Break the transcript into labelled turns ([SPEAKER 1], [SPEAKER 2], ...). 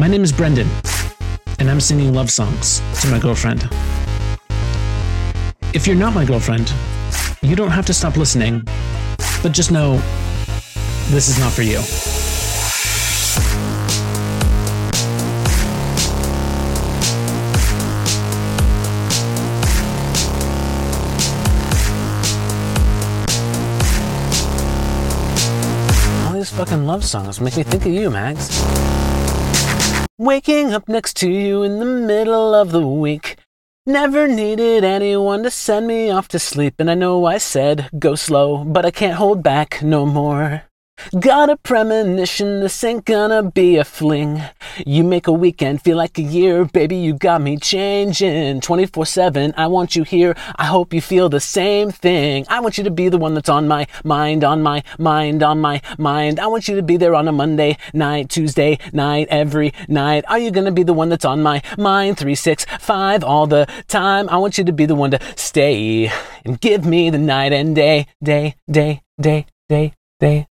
[SPEAKER 1] My name is Brendan, and I'm singing love songs to my girlfriend. If you're not my girlfriend, you don't have to stop listening, but just know this is not for you. All these fucking love songs make me think of you, Mags. Waking up next to you in the middle of the week. Never needed anyone to send me off to sleep, and I know I said go slow, but I can't hold back no more. Got a premonition, this ain't gonna be a fling. You make a weekend feel like a year, baby, you got me changing. 24 7, I want you here, I hope you feel the same thing. I want you to be the one that's on my mind, on my mind, on my mind. I want you to be there on a Monday night, Tuesday night, every night. Are you gonna be the one that's on my mind, 365 all the time? I want you to be the one to stay and give me the night and day, day, day, day, day, day.